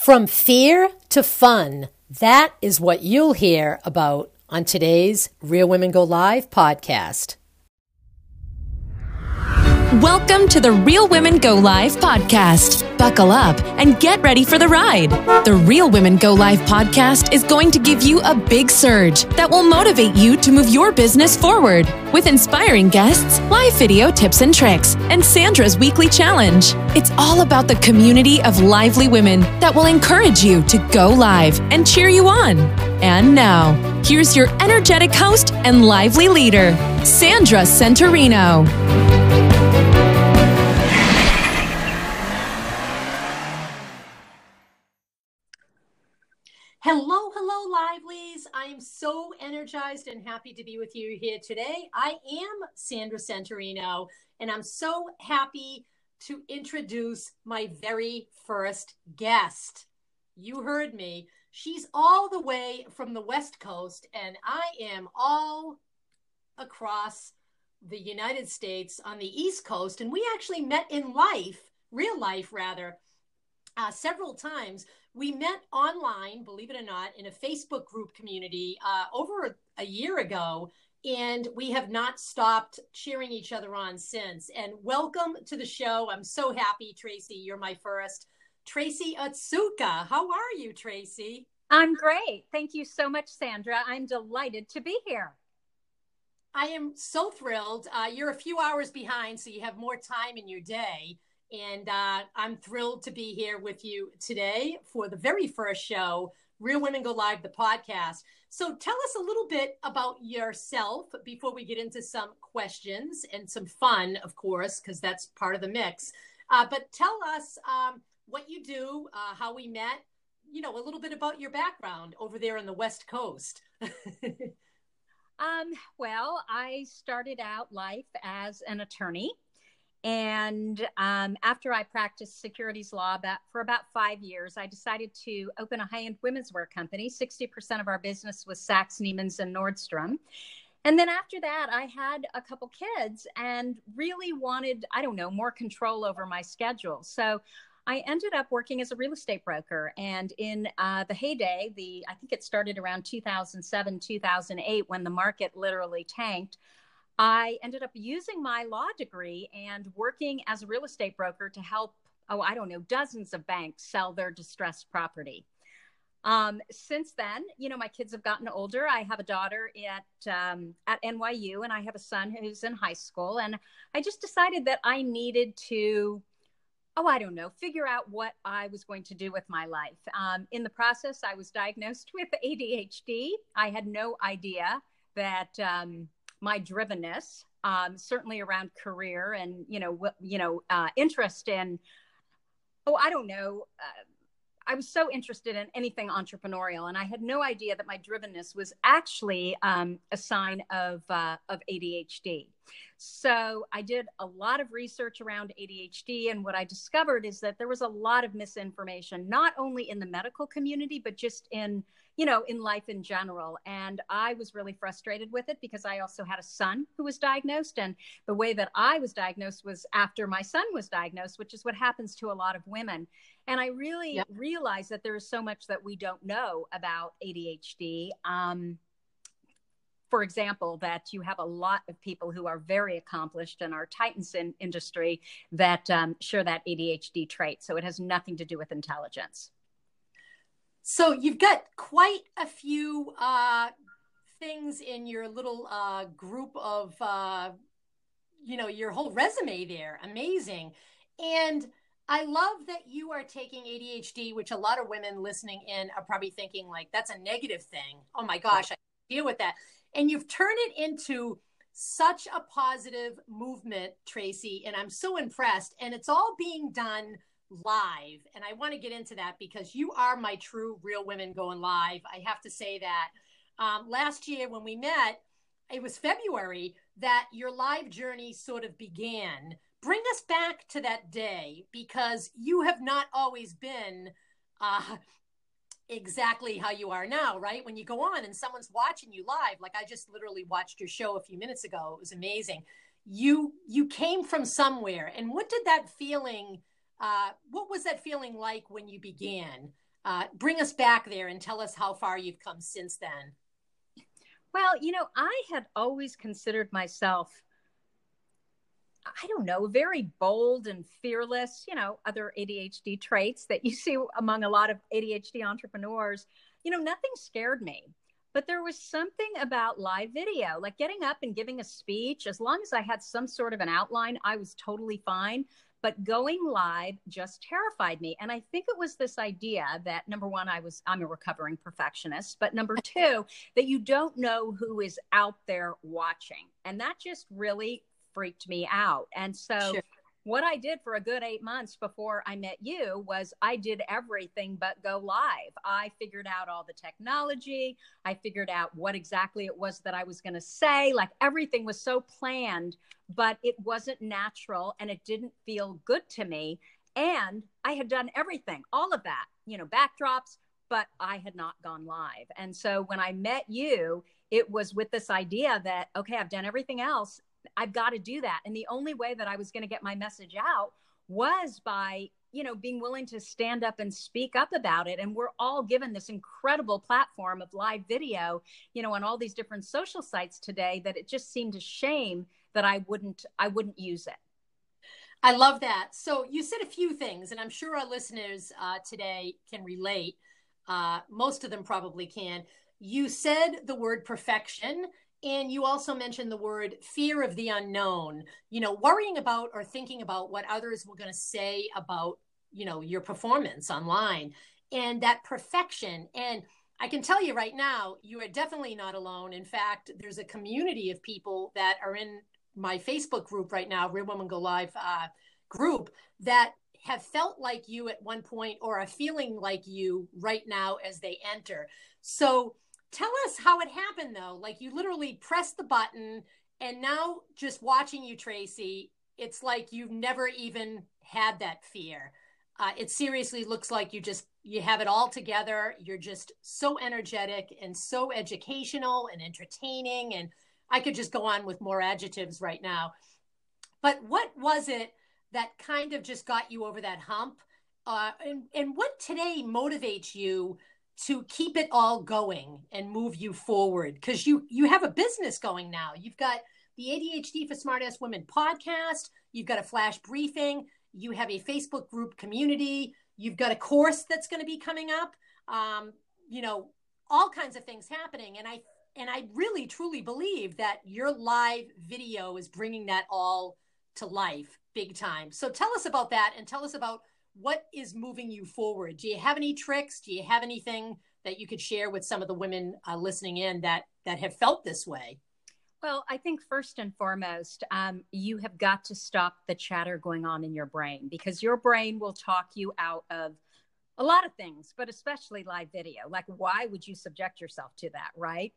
From fear to fun, that is what you'll hear about on today's Real Women Go Live podcast. Welcome to the Real Women Go Live podcast. Buckle up and get ready for the ride. The Real Women Go Live podcast is going to give you a big surge that will motivate you to move your business forward with inspiring guests, live video tips and tricks, and Sandra's weekly challenge. It's all about the community of lively women that will encourage you to go live and cheer you on. And now, here's your energetic host and lively leader, Sandra Centorino. Hello, hello, livelies. I am so energized and happy to be with you here today. I am Sandra Centorino, and I'm so happy to introduce my very first guest. You heard me. She's all the way from the West Coast, and I am all across the United States on the East Coast. And we actually met in life, real life rather, uh, several times we met online, believe it or not, in a Facebook group community uh, over a year ago. And we have not stopped cheering each other on since. And welcome to the show. I'm so happy, Tracy. You're my first. Tracy Otsuka. How are you, Tracy? I'm great. Thank you so much, Sandra. I'm delighted to be here. I am so thrilled. Uh, you're a few hours behind, so you have more time in your day. And uh, I'm thrilled to be here with you today for the very first show, Real Women Go Live, the podcast. So tell us a little bit about yourself before we get into some questions and some fun, of course, because that's part of the mix. Uh, but tell us um, what you do, uh, how we met, you know, a little bit about your background over there on the West Coast. um, well, I started out life as an attorney. And um, after I practiced securities law about, for about five years, I decided to open a high end women's wear company. 60% of our business was Saks, Neiman's, and Nordstrom. And then after that, I had a couple kids and really wanted, I don't know, more control over my schedule. So I ended up working as a real estate broker. And in uh, the heyday, the I think it started around 2007, 2008, when the market literally tanked. I ended up using my law degree and working as a real estate broker to help, oh, I don't know, dozens of banks sell their distressed property. Um, since then, you know, my kids have gotten older. I have a daughter at um, at NYU, and I have a son who's in high school. And I just decided that I needed to, oh, I don't know, figure out what I was going to do with my life. Um, in the process, I was diagnosed with ADHD. I had no idea that um, my drivenness, um, certainly around career and you know w- you know uh, interest in oh I don't know. Uh, I was so interested in anything entrepreneurial, and I had no idea that my drivenness was actually um, a sign of uh, of ADHD. So I did a lot of research around ADHD, and what I discovered is that there was a lot of misinformation, not only in the medical community, but just in you know, in life in general. And I was really frustrated with it because I also had a son who was diagnosed. And the way that I was diagnosed was after my son was diagnosed, which is what happens to a lot of women. And I really realized that there is so much that we don't know about ADHD. Um, for example, that you have a lot of people who are very accomplished and are titans in industry that um, share that ADHD trait. So it has nothing to do with intelligence. So you've got quite a few uh, things in your little uh, group of, uh, you know, your whole resume there. Amazing. And I love that you are taking ADHD, which a lot of women listening in are probably thinking, like, that's a negative thing. Oh my gosh, I deal with that. And you've turned it into such a positive movement, Tracy. And I'm so impressed. And it's all being done live. And I want to get into that because you are my true real women going live. I have to say that. Um, last year when we met, it was February that your live journey sort of began. Bring us back to that day because you have not always been uh, exactly how you are now, right? When you go on and someone's watching you live, like I just literally watched your show a few minutes ago, it was amazing. You you came from somewhere, and what did that feeling? Uh, what was that feeling like when you began? Uh, bring us back there and tell us how far you've come since then. Well, you know, I had always considered myself, I don't know, very bold and fearless, you know, other ADHD traits that you see among a lot of ADHD entrepreneurs. You know, nothing scared me. But there was something about live video, like getting up and giving a speech. As long as I had some sort of an outline, I was totally fine but going live just terrified me and i think it was this idea that number one i was i'm a recovering perfectionist but number two that you don't know who is out there watching and that just really freaked me out and so sure what I did for a good eight months before I met you was I did everything but go live. I figured out all the technology. I figured out what exactly it was that I was going to say. Like everything was so planned, but it wasn't natural and it didn't feel good to me. And I had done everything, all of that, you know, backdrops, but I had not gone live. And so when I met you, it was with this idea that, okay, I've done everything else I've got to do that. And the only way that I was going to get my message out was by, you know, being willing to stand up and speak up about it. And we're all given this incredible platform of live video, you know, on all these different social sites today that it just seemed a shame that I wouldn't I wouldn't use it. I love that. So you said a few things, and I'm sure our listeners uh, today can relate. Uh, most of them probably can. You said the word perfection, and you also mentioned the word fear of the unknown, you know, worrying about or thinking about what others were going to say about, you know, your performance online and that perfection. And I can tell you right now, you are definitely not alone. In fact, there's a community of people that are in my Facebook group right now, Real Women Go Live uh, group, that have felt like you at one point or are feeling like you right now as they enter. So, Tell us how it happened though. Like you literally pressed the button and now just watching you, Tracy, it's like you've never even had that fear. Uh, it seriously looks like you just you have it all together. You're just so energetic and so educational and entertaining. And I could just go on with more adjectives right now. But what was it that kind of just got you over that hump? Uh, and, and what today motivates you to keep it all going and move you forward because you you have a business going now. You've got the adhd for smartass women podcast. You've got a flash briefing. You have a facebook group community. You've got a course that's going to be coming up. Um, you know all kinds of things happening and i and i really truly believe that your live video is bringing that all to life big time. So tell us about that and tell us about what is moving you forward? Do you have any tricks? Do you have anything that you could share with some of the women uh, listening in that that have felt this way? Well, I think first and foremost, um, you have got to stop the chatter going on in your brain because your brain will talk you out of a lot of things, but especially live video. Like, why would you subject yourself to that, right?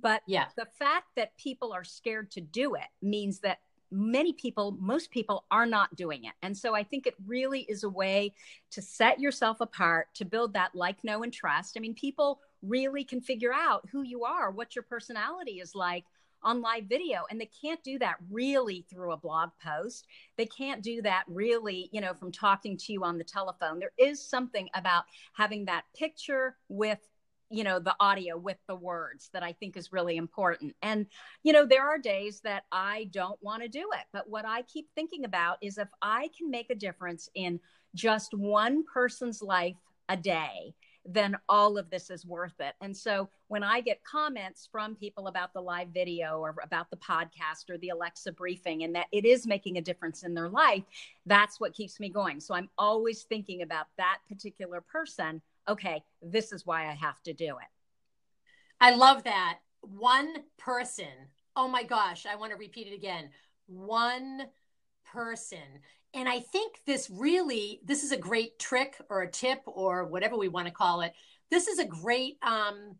But yeah. the fact that people are scared to do it means that many people, most people are not doing it. And so I think it really is a way to set yourself apart, to build that like, know, and trust. I mean, people really can figure out who you are, what your personality is like on live video and they can't do that really through a blog post they can't do that really you know from talking to you on the telephone there is something about having that picture with you know the audio with the words that i think is really important and you know there are days that i don't want to do it but what i keep thinking about is if i can make a difference in just one person's life a day then all of this is worth it. And so when I get comments from people about the live video or about the podcast or the Alexa briefing and that it is making a difference in their life, that's what keeps me going. So I'm always thinking about that particular person okay, this is why I have to do it. I love that. One person. Oh my gosh, I want to repeat it again. One person. And I think this really, this is a great trick or a tip or whatever we want to call it. This is a great um,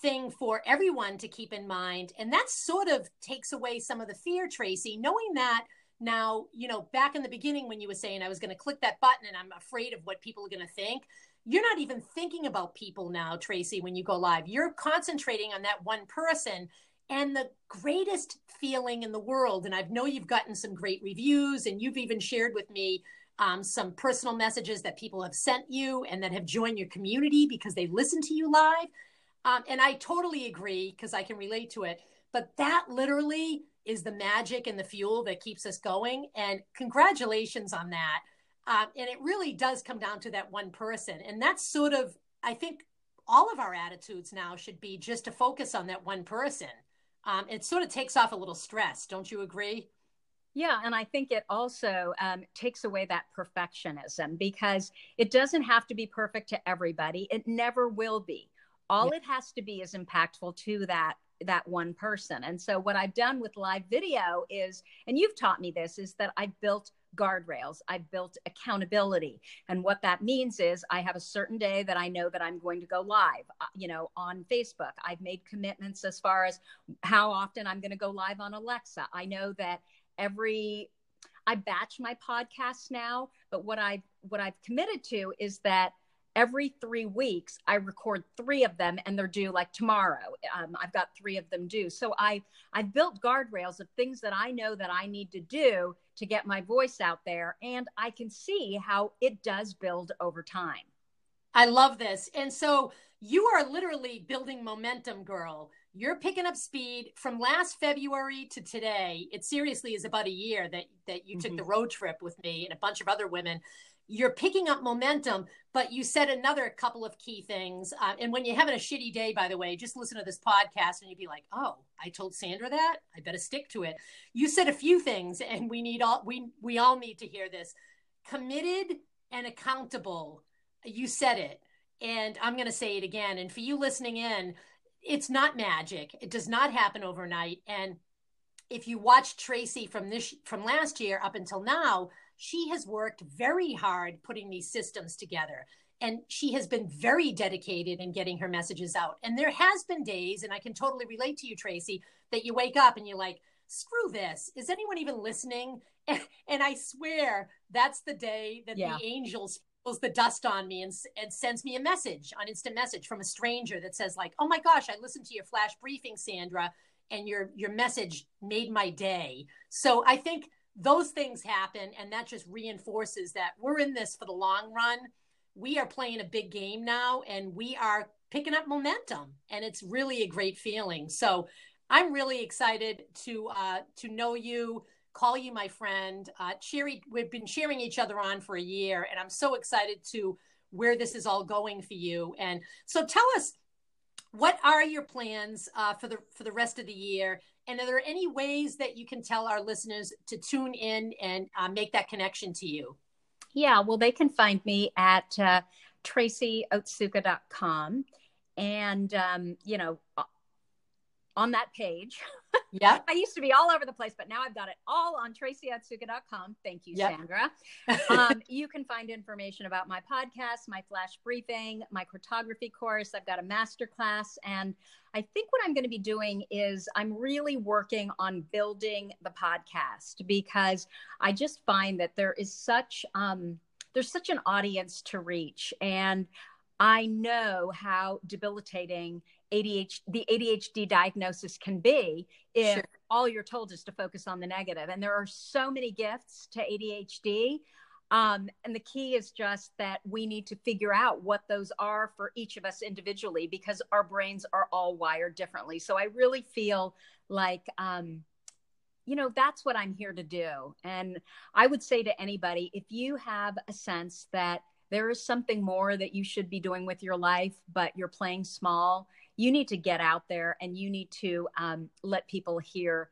thing for everyone to keep in mind. And that sort of takes away some of the fear, Tracy, knowing that now, you know, back in the beginning when you were saying I was going to click that button and I'm afraid of what people are going to think you're not even thinking about people now, Tracy, when you go live. You're concentrating on that one person. And the greatest feeling in the world, and I know you've gotten some great reviews, and you've even shared with me um, some personal messages that people have sent you and that have joined your community because they listen to you live. Um, and I totally agree because I can relate to it. But that literally is the magic and the fuel that keeps us going. And congratulations on that. Um, and it really does come down to that one person. And that's sort of, I think, all of our attitudes now should be just to focus on that one person. Um, it sort of takes off a little stress. Don't you agree? Yeah, and I think it also um, takes away that perfectionism because it doesn't have to be perfect to everybody. It never will be. All yeah. it has to be is impactful to that that one person. And so what I've done with live video is, and you've taught me this, is that I've built guardrails. I've built accountability. And what that means is I have a certain day that I know that I'm going to go live, uh, you know, on Facebook. I've made commitments as far as how often I'm going to go live on Alexa. I know that every I batch my podcasts now, but what I what I've committed to is that every three weeks I record three of them and they're due like tomorrow. Um, I've got three of them due. So I I've built guardrails of things that I know that I need to do to get my voice out there, and I can see how it does build over time. I love this, and so you are literally building momentum, girl you're picking up speed from last February to today. It seriously is about a year that that you mm-hmm. took the road trip with me and a bunch of other women. You're picking up momentum, but you said another couple of key things. Uh, and when you're having a shitty day, by the way, just listen to this podcast and you'd be like, "Oh, I told Sandra that. I better stick to it." You said a few things, and we need all we we all need to hear this. Committed and accountable. You said it and I'm going to say it again. And for you listening in, it's not magic. It does not happen overnight. And if you watch Tracy from this from last year up until now, she has worked very hard putting these systems together. And she has been very dedicated in getting her messages out. And there has been days, and I can totally relate to you, Tracy, that you wake up and you're like, screw this. Is anyone even listening? And, and I swear that's the day that yeah. the angels the dust on me and, and sends me a message on instant message from a stranger that says like oh my gosh i listened to your flash briefing sandra and your your message made my day so i think those things happen and that just reinforces that we're in this for the long run we are playing a big game now and we are picking up momentum and it's really a great feeling so i'm really excited to uh to know you call you my friend. Uh, Cherry, we've been cheering each other on for a year, and I'm so excited to where this is all going for you. And so, tell us what are your plans uh, for the for the rest of the year, and are there any ways that you can tell our listeners to tune in and uh, make that connection to you? Yeah, well, they can find me at uh, tracyotsuka.com. And, um, you know, on that page. Yeah. I used to be all over the place, but now I've got it all on tracyotsuka.com. Thank you, yep. Sandra. um, you can find information about my podcast, my flash briefing, my cartography course. I've got a master class. And I think what I'm going to be doing is I'm really working on building the podcast because I just find that there is such, um, there's such an audience to reach. And I know how debilitating ADHD, the ADHD diagnosis can be if sure. all you're told is to focus on the negative. And there are so many gifts to ADHD. Um, and the key is just that we need to figure out what those are for each of us individually because our brains are all wired differently. So I really feel like, um, you know, that's what I'm here to do. And I would say to anybody if you have a sense that there is something more that you should be doing with your life, but you're playing small you need to get out there and you need to um, let people hear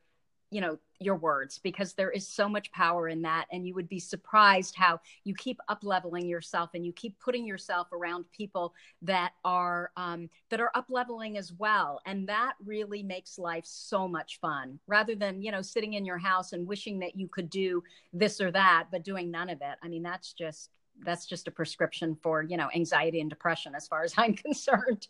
you know your words because there is so much power in that. And you would be surprised how you keep up leveling yourself and you keep putting yourself around people that are um, that are up leveling as well. And that really makes life so much fun rather than you know sitting in your house and wishing that you could do this or that but doing none of it. I mean that's just that's just a prescription for you know anxiety and depression as far as i'm concerned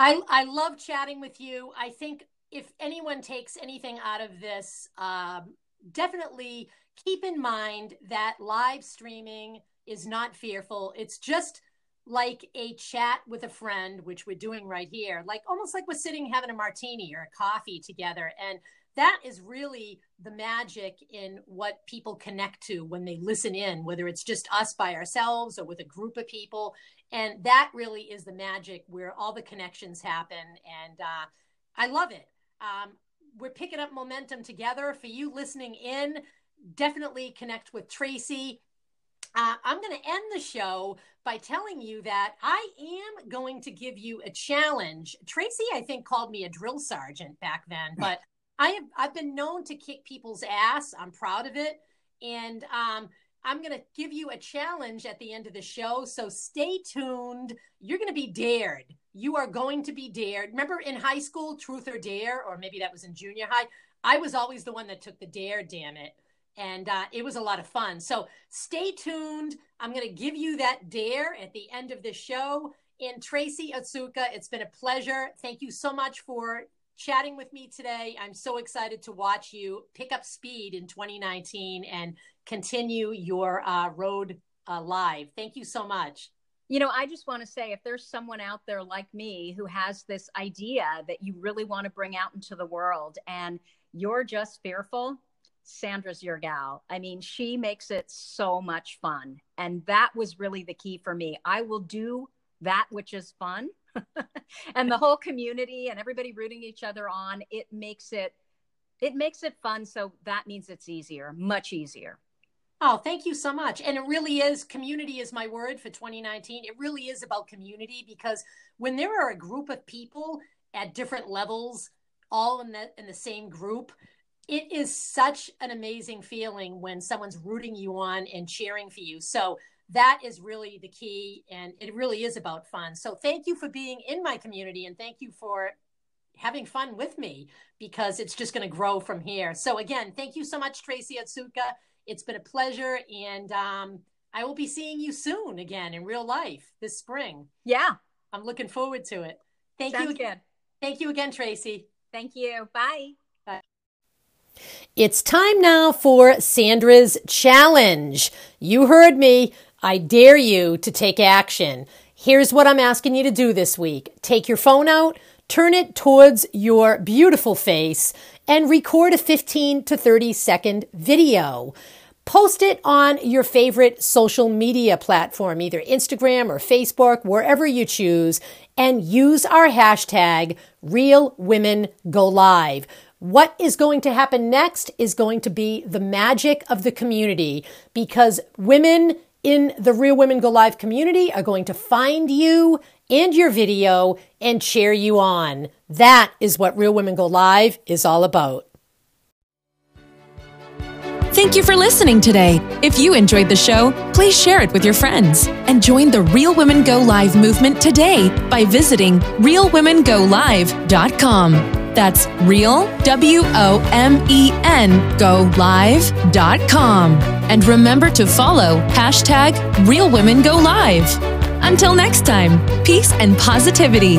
I, I love chatting with you. I think if anyone takes anything out of this, um, definitely keep in mind that live streaming is not fearful. It's just like a chat with a friend, which we're doing right here, like almost like we're sitting having a martini or a coffee together. And that is really the magic in what people connect to when they listen in, whether it's just us by ourselves or with a group of people. And that really is the magic where all the connections happen. And uh, I love it. Um, we're picking up momentum together. For you listening in, definitely connect with Tracy. Uh, I'm going to end the show by telling you that I am going to give you a challenge. Tracy, I think, called me a drill sergeant back then, but I have I've been known to kick people's ass. I'm proud of it, and um, I'm going to give you a challenge at the end of the show. So stay tuned. You're going to be dared. You are going to be dared. Remember in high school, truth or dare, or maybe that was in junior high. I was always the one that took the dare. Damn it and uh, it was a lot of fun. So stay tuned. I'm going to give you that dare at the end of the show. And Tracy Otsuka, it's been a pleasure. Thank you so much for chatting with me today. I'm so excited to watch you pick up speed in 2019 and continue your uh, road uh, live. Thank you so much. You know, I just want to say if there's someone out there like me who has this idea that you really want to bring out into the world and you're just fearful, Sandra's your gal. I mean, she makes it so much fun. And that was really the key for me. I will do that which is fun. and the whole community and everybody rooting each other on, it makes it it makes it fun. So that means it's easier, much easier. Oh, thank you so much. And it really is community is my word for 2019. It really is about community because when there are a group of people at different levels all in the in the same group, it is such an amazing feeling when someone's rooting you on and cheering for you. So that is really the key and it really is about fun. So thank you for being in my community and thank you for having fun with me because it's just going to grow from here. So again, thank you so much Tracy Otsuka. It's been a pleasure and um, I will be seeing you soon again in real life this spring. Yeah. I'm looking forward to it. Thank Sounds you again. Good. Thank you again, Tracy. Thank you. Bye. It's time now for Sandra's challenge. You heard me. I dare you to take action. Here's what I'm asking you to do this week. Take your phone out, turn it towards your beautiful face, and record a 15 to 30 second video. Post it on your favorite social media platform, either Instagram or Facebook, wherever you choose, and use our hashtag Real Women Go Live. What is going to happen next is going to be the magic of the community because women in the Real Women Go Live community are going to find you and your video and cheer you on. That is what Real Women Go Live is all about. Thank you for listening today. If you enjoyed the show, please share it with your friends and join the Real Women Go Live movement today by visiting realwomengolive.com. That's real, W O M E N, go live.com. And remember to follow hashtag Real Women Go Live. Until next time, peace and positivity.